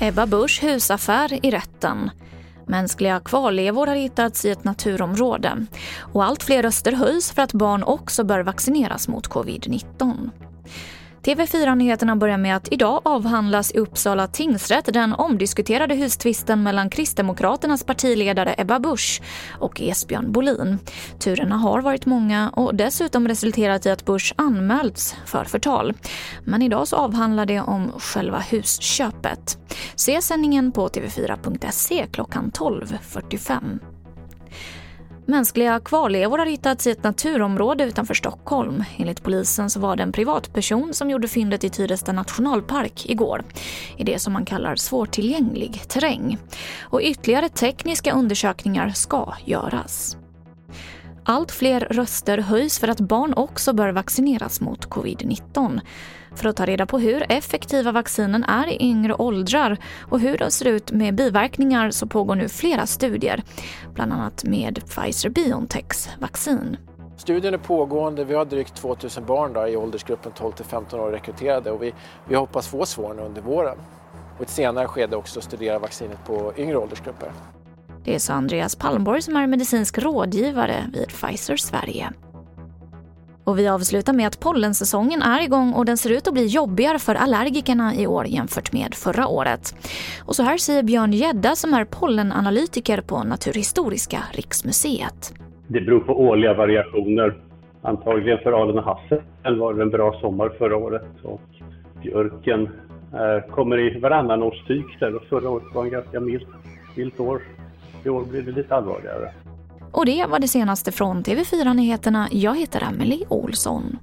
Ebba Busch husaffär i rätten. Mänskliga kvarlevor har hittats i ett naturområde och allt fler röster höjs för att barn också bör vaccineras mot covid-19. TV4-nyheterna börjar med att idag avhandlas i Uppsala tingsrätt den omdiskuterade hustvisten mellan Kristdemokraternas partiledare Ebba Busch och Esbjörn Bolin. Turerna har varit många och dessutom resulterat i att Busch anmälts för förtal. Men idag så avhandlar det om själva husköpet. Se sändningen på tv4.se klockan 12.45. Mänskliga kvarlevor har hittats i ett naturområde utanför Stockholm. Enligt polisen så var det en privatperson som gjorde fyndet i Tyresta nationalpark igår. I det som man kallar svårtillgänglig terräng. Och ytterligare tekniska undersökningar ska göras. Allt fler röster höjs för att barn också bör vaccineras mot covid-19. För att ta reda på hur effektiva vaccinen är i yngre åldrar och hur de ser ut med biverkningar så pågår nu flera studier, bland annat med Pfizer-Biontechs vaccin. Studien är pågående, vi har drygt 2000 barn då, i åldersgruppen 12 15 år rekryterade och vi, vi hoppas få svaren under våren. Och ett senare skede också studera vaccinet på yngre åldersgrupper. Det sa Andreas Palmborg som är medicinsk rådgivare vid Pfizer Sverige. Och vi avslutar med att pollensäsongen är igång och den ser ut att bli jobbigare för allergikerna i år jämfört med förra året. Och så här säger Björn Gedda som är pollenanalytiker på Naturhistoriska riksmuseet. Det beror på årliga variationer. Antagligen för alen och hassel var det en bra sommar förra året och björken eh, kommer i varannan års cykel och förra året var en ganska milt, milt år. I år blir det lite allvarligare. Och det var det senaste från TV4 Nyheterna. Jag heter Emily Olsson.